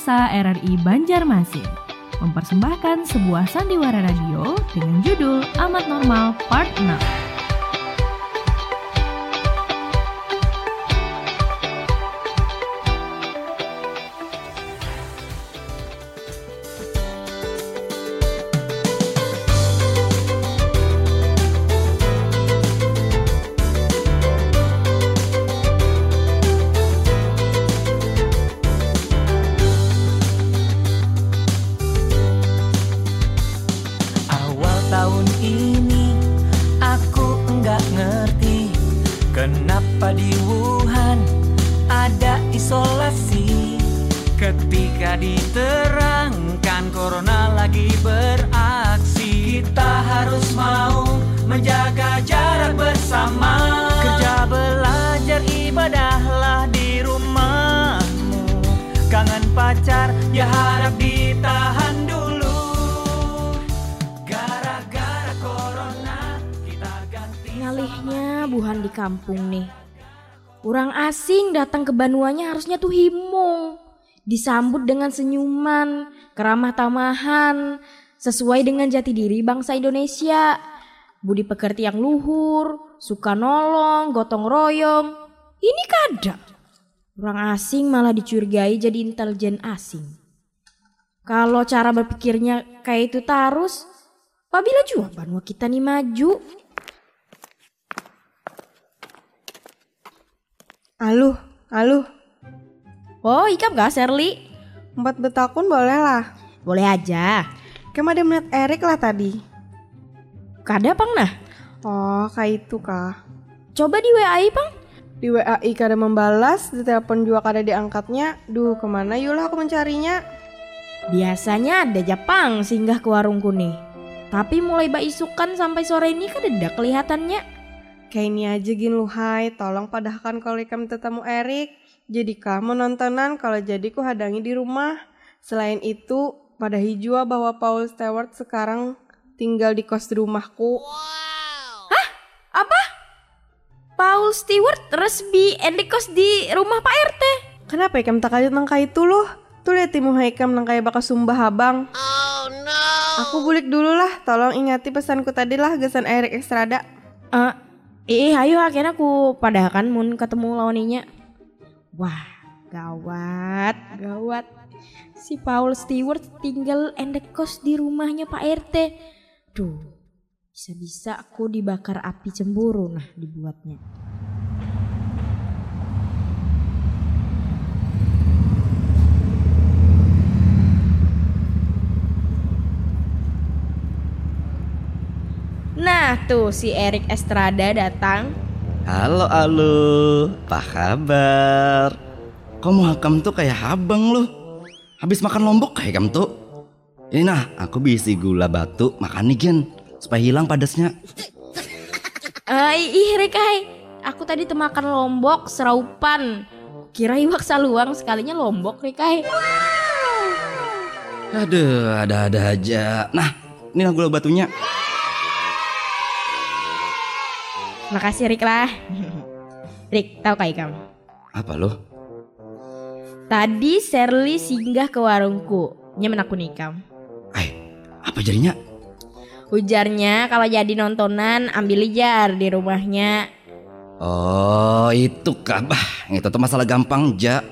Angkasa RRI Banjarmasin mempersembahkan sebuah sandiwara radio dengan judul Amat Normal Part 6. Buhan di kampung nih. Orang asing datang ke Banuanya harusnya tuh himung. Disambut dengan senyuman, keramah tamahan, sesuai dengan jati diri bangsa Indonesia. Budi pekerti yang luhur, suka nolong, gotong royong. Ini kada. Orang asing malah dicurigai jadi intelijen asing. Kalau cara berpikirnya kayak itu terus, apabila juga Banua kita nih maju, Aluh, aluh. Oh, ikap gak Sherly? Empat betakun boleh lah. Boleh aja. Kamu ada melihat Erik lah tadi. Kada pang nah? Oh, kayak itu kah? Coba di WA pang. Di WA kada membalas, di telepon juga kada diangkatnya. Duh, ke mana yulah aku mencarinya? Biasanya ada Jepang singgah ke warungku nih. Tapi mulai isukan sampai sore ini kan ada kelihatannya. Kayak ini aja gin lu hai, tolong padahkan kalau ikam tetamu Erik. Jadi kamu nontonan kalau jadi ku hadangi di rumah. Selain itu, pada hijau bahwa Paul Stewart sekarang tinggal di kos di rumahku. Wow. Hah? Apa? Paul Stewart resmi kos di rumah Pak RT? Kenapa ikam tak aja tentang itu loh? Tuh lihat timu haikam nang kayak bakal sumbah abang. Oh no. Aku bulik dulu lah, tolong ingati pesanku tadi lah gesan Erik Estrada. Uh, Ih, ayo akhirnya aku padahkan mun ketemu lawaninya. Wah, gawat, gawat. Si Paul Stewart tinggal endekos di rumahnya Pak RT. Duh, bisa-bisa aku dibakar api cemburu nah dibuatnya. Nah tuh si Erik Estrada datang. Halo halo, apa kabar? Kamu hakam tuh kayak habang loh. Habis makan lombok kayak kamu tuh. Ini nah, aku bisi gula batu makan nih Gen, supaya hilang padasnya. Uh, ih Rekai, aku tadi tuh makan lombok seraupan. Kira iwak saluang sekalinya lombok Rekai. Wow. Aduh, ada-ada aja. Nah, ini lah gula batunya. Makasih Rick lah. Rick, tahu kayak kamu? Apa lo? Tadi Sherly singgah ke warungku. Nyemen aku nikam. Eh, apa jadinya? Ujarnya kalau jadi nontonan ambil jar di rumahnya. Oh itu kah? Bah, itu tuh masalah gampang ja.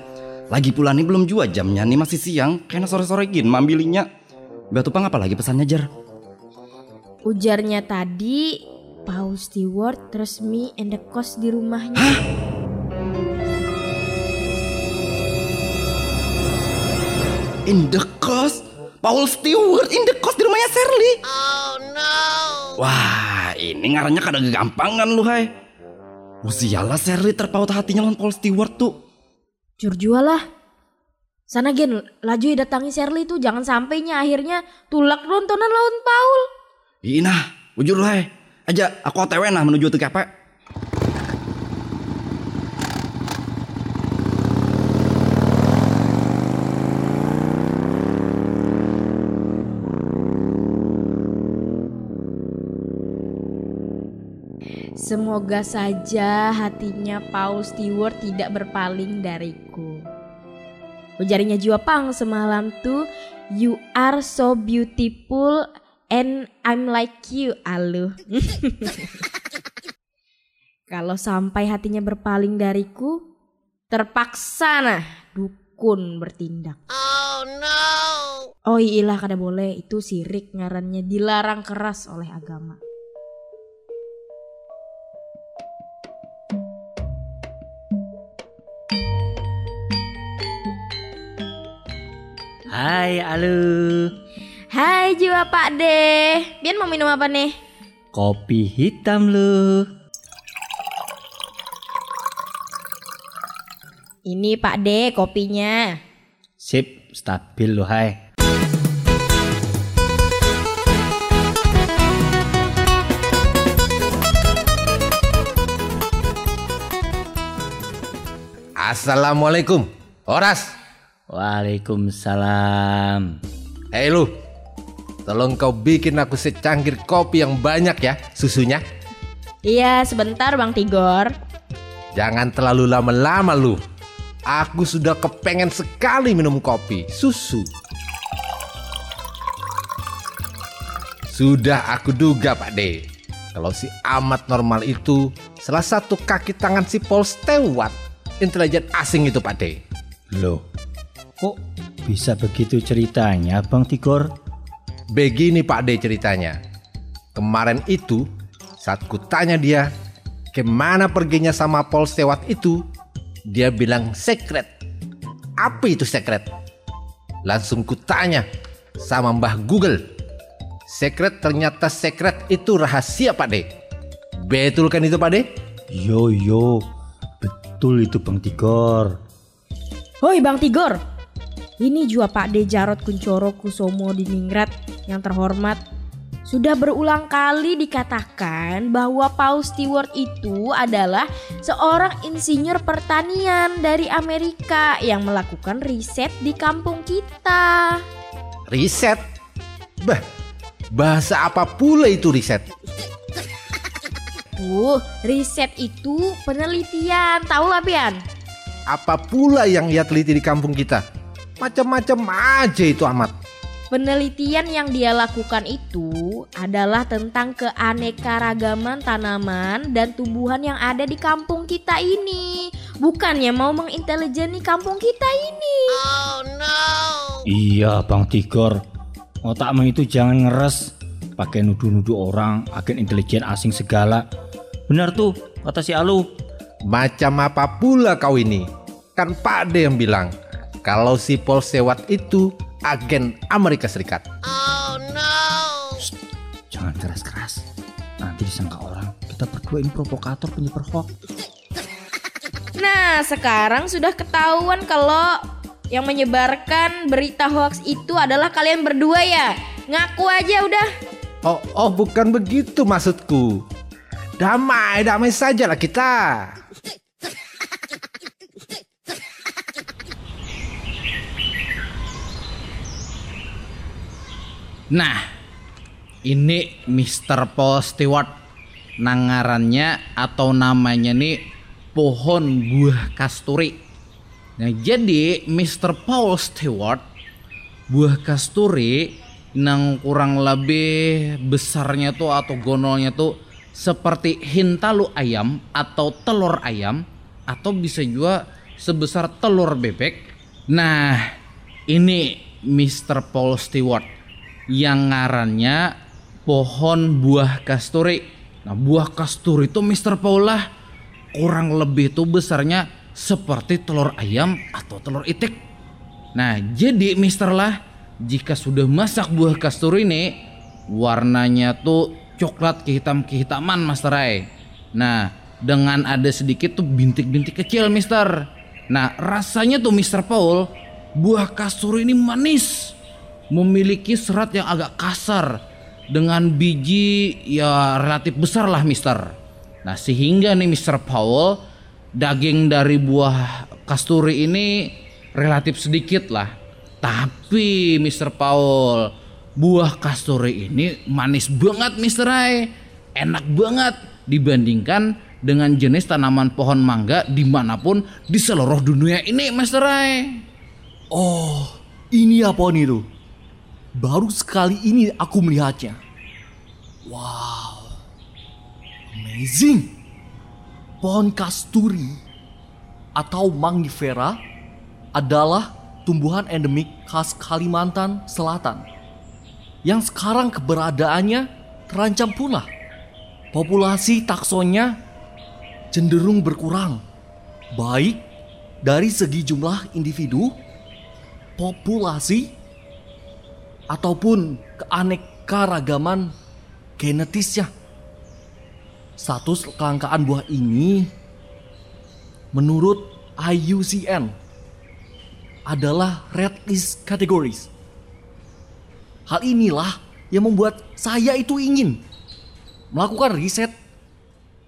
Lagi pula nih belum jua jamnya nih masih siang. Kayaknya sore-sore gin mambilinya. Batu pang apa lagi pesannya jar? Ujarnya tadi Paul Stewart resmi endekos di rumahnya. Hah? Indekos? Paul Stewart indekos di rumahnya Sherly? Oh no. Wah, ini ngarannya kadang gampangan lu, hai. Musialah Sherly terpaut hatinya lawan Paul Stewart tuh. Jur lah. Sana gen, laju datangi Sherly tuh jangan sampainya akhirnya tulak nontonan lawan Paul. Ina, ujur hai. Aja, aku otw nah menuju TKP. Semoga saja hatinya Paul Stewart tidak berpaling dariku. Ujarnya Jiwa Pang semalam tuh You are so beautiful and I'm like you alu. Kalau sampai hatinya berpaling dariku, terpaksa nah dukun bertindak. Oh no. Oh iyalah kada boleh, itu sirik ngarannya dilarang keras oleh agama. Hai Alu Hai jiwa Pak De, Bian mau minum apa nih? Kopi hitam lu Ini Pak De kopinya. Sip, stabil lu hai Assalamualaikum. Horas. Waalaikumsalam Hei lu. Tolong kau bikin aku secangkir kopi yang banyak ya susunya. Iya sebentar Bang Tigor. Jangan terlalu lama-lama lu. Aku sudah kepengen sekali minum kopi susu. Sudah aku duga Pak D. Kalau si amat normal itu salah satu kaki tangan si Paul Stewart intelijen asing itu Pak D. Loh, kok bisa begitu ceritanya Bang Tigor? Begini Pak D ceritanya. Kemarin itu saat kutanya dia ke mana perginya sama Paul Stewart itu, dia bilang secret. Apa itu secret? Langsung kutanya sama Mbah Google. Secret ternyata secret itu rahasia Pak D. Betul kan itu Pak D? Yo yo, betul itu Bang Tigor Hoi Bang Tigor. Ini jua Pak De Jarot Kuncoro Kusomo di Ningrat yang terhormat. Sudah berulang kali dikatakan bahwa Paul Stewart itu adalah seorang insinyur pertanian dari Amerika yang melakukan riset di kampung kita. Riset? Bah, bahasa apa pula itu riset? Uh, riset itu penelitian, tahu lah Pian? Apa pula yang ia teliti di kampung kita? Macam-macam aja itu amat. Penelitian yang dia lakukan itu adalah tentang keanekaragaman tanaman dan tumbuhan yang ada di kampung kita ini. Bukannya mau menginteliseni kampung kita ini. Iya Bang Tigor Otakmu itu jangan ngeres Pakai nuduh-nuduh orang Agen intelijen asing segala Benar tuh kata si Alu Macam apa pula kau ini? Kan Pak D yang bilang kalau si Paul Stewart itu agen Amerika Serikat. Jangan keras-keras Nanti disangka orang Kita berdua ini provokator penyebar hoax Nah, sekarang sudah ketahuan kalau yang menyebarkan berita hoax itu adalah kalian berdua ya. Ngaku aja udah. Oh, oh bukan begitu maksudku. Damai, damai sajalah kita. Nah, ini Mr. Paul Stewart. Nangarannya atau namanya nih pohon buah kasturi. Nah, jadi Mr. Paul Stewart buah kasturi yang kurang lebih besarnya tuh atau gonolnya tuh seperti hintalu ayam atau telur ayam atau bisa juga sebesar telur bebek. Nah, ini Mr. Paul Stewart yang ngarannya pohon buah kasturi. Nah, buah kasturi itu Mr. Paul lah kurang lebih tuh besarnya seperti telur ayam atau telur itik. Nah, jadi Mister lah jika sudah masak buah kasturi ini warnanya tuh coklat kehitam kehitaman Master Rai. Nah, dengan ada sedikit tuh bintik-bintik kecil Mister. Nah, rasanya tuh Mister Paul buah kasturi ini manis. Memiliki serat yang agak kasar dengan biji ya relatif besar lah Mister. Nah, sehingga nih Mister Paul daging dari buah kasturi ini relatif sedikit lah. Tapi Mr. Paul, buah kasturi ini manis banget Mr. Rai. Enak banget dibandingkan dengan jenis tanaman pohon mangga di mana pun di seluruh dunia ini Mr. Rai. Oh, ini apa nih tuh? Baru sekali ini aku melihatnya. Wow, amazing. Pohon kasturi atau mangifera adalah tumbuhan endemik khas Kalimantan Selatan yang sekarang keberadaannya terancam punah. Populasi taksonya cenderung berkurang, baik dari segi jumlah individu, populasi, ataupun keanekaragaman genetisnya. Status kelangkaan buah ini menurut IUCN adalah red list categories. Hal inilah yang membuat saya itu ingin melakukan riset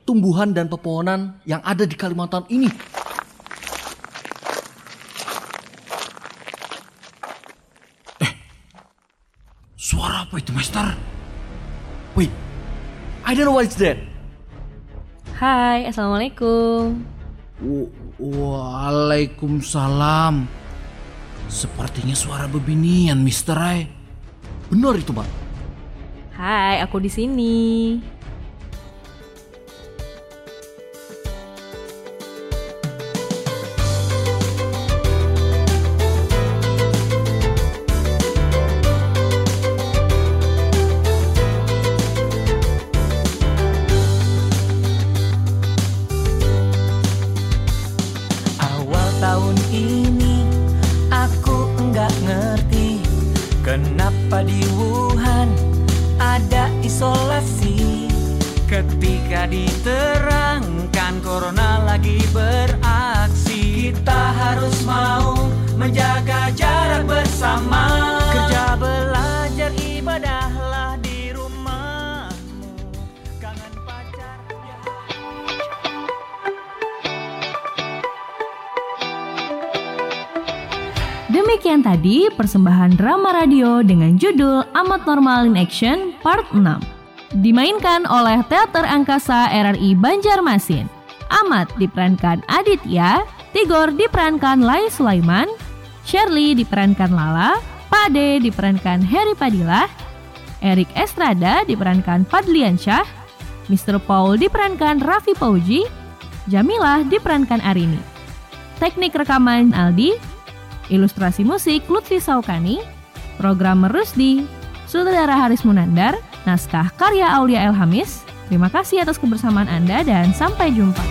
tumbuhan dan pepohonan yang ada di Kalimantan ini. Eh, itu, Master? Wait, I don't know what is that. Hai, Assalamualaikum. Waalaikumsalam. Sepertinya suara bebinian, Mister Rai. Benar itu, Pak. Hai, aku di sini. Bersama Kerja belajar ibadahlah di rumahmu Kangen pacar Demikian tadi persembahan drama radio dengan judul Amat Normal in Action Part 6. Dimainkan oleh Teater Angkasa RRI Banjarmasin. Amat diperankan Aditya, Tigor diperankan Lai Sulaiman, Shirley diperankan Lala, Pade diperankan Heri Padilah, Erik Estrada diperankan Padlian Syah, Mr. Paul diperankan Raffi Pauji, Jamilah diperankan Arini. Teknik rekaman Aldi, ilustrasi musik Lutfi Saukani, program Rusdi, sutradara Haris Munandar, naskah karya Aulia Elhamis. Terima kasih atas kebersamaan Anda dan sampai jumpa.